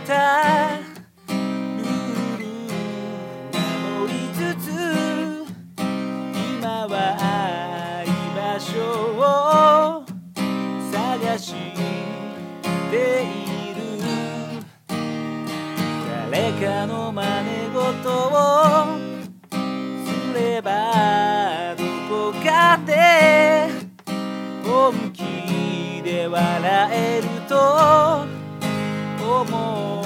たルール守りつつ今は居場所を探している。誰かの真似事をすればどこかで本気で笑えると。more.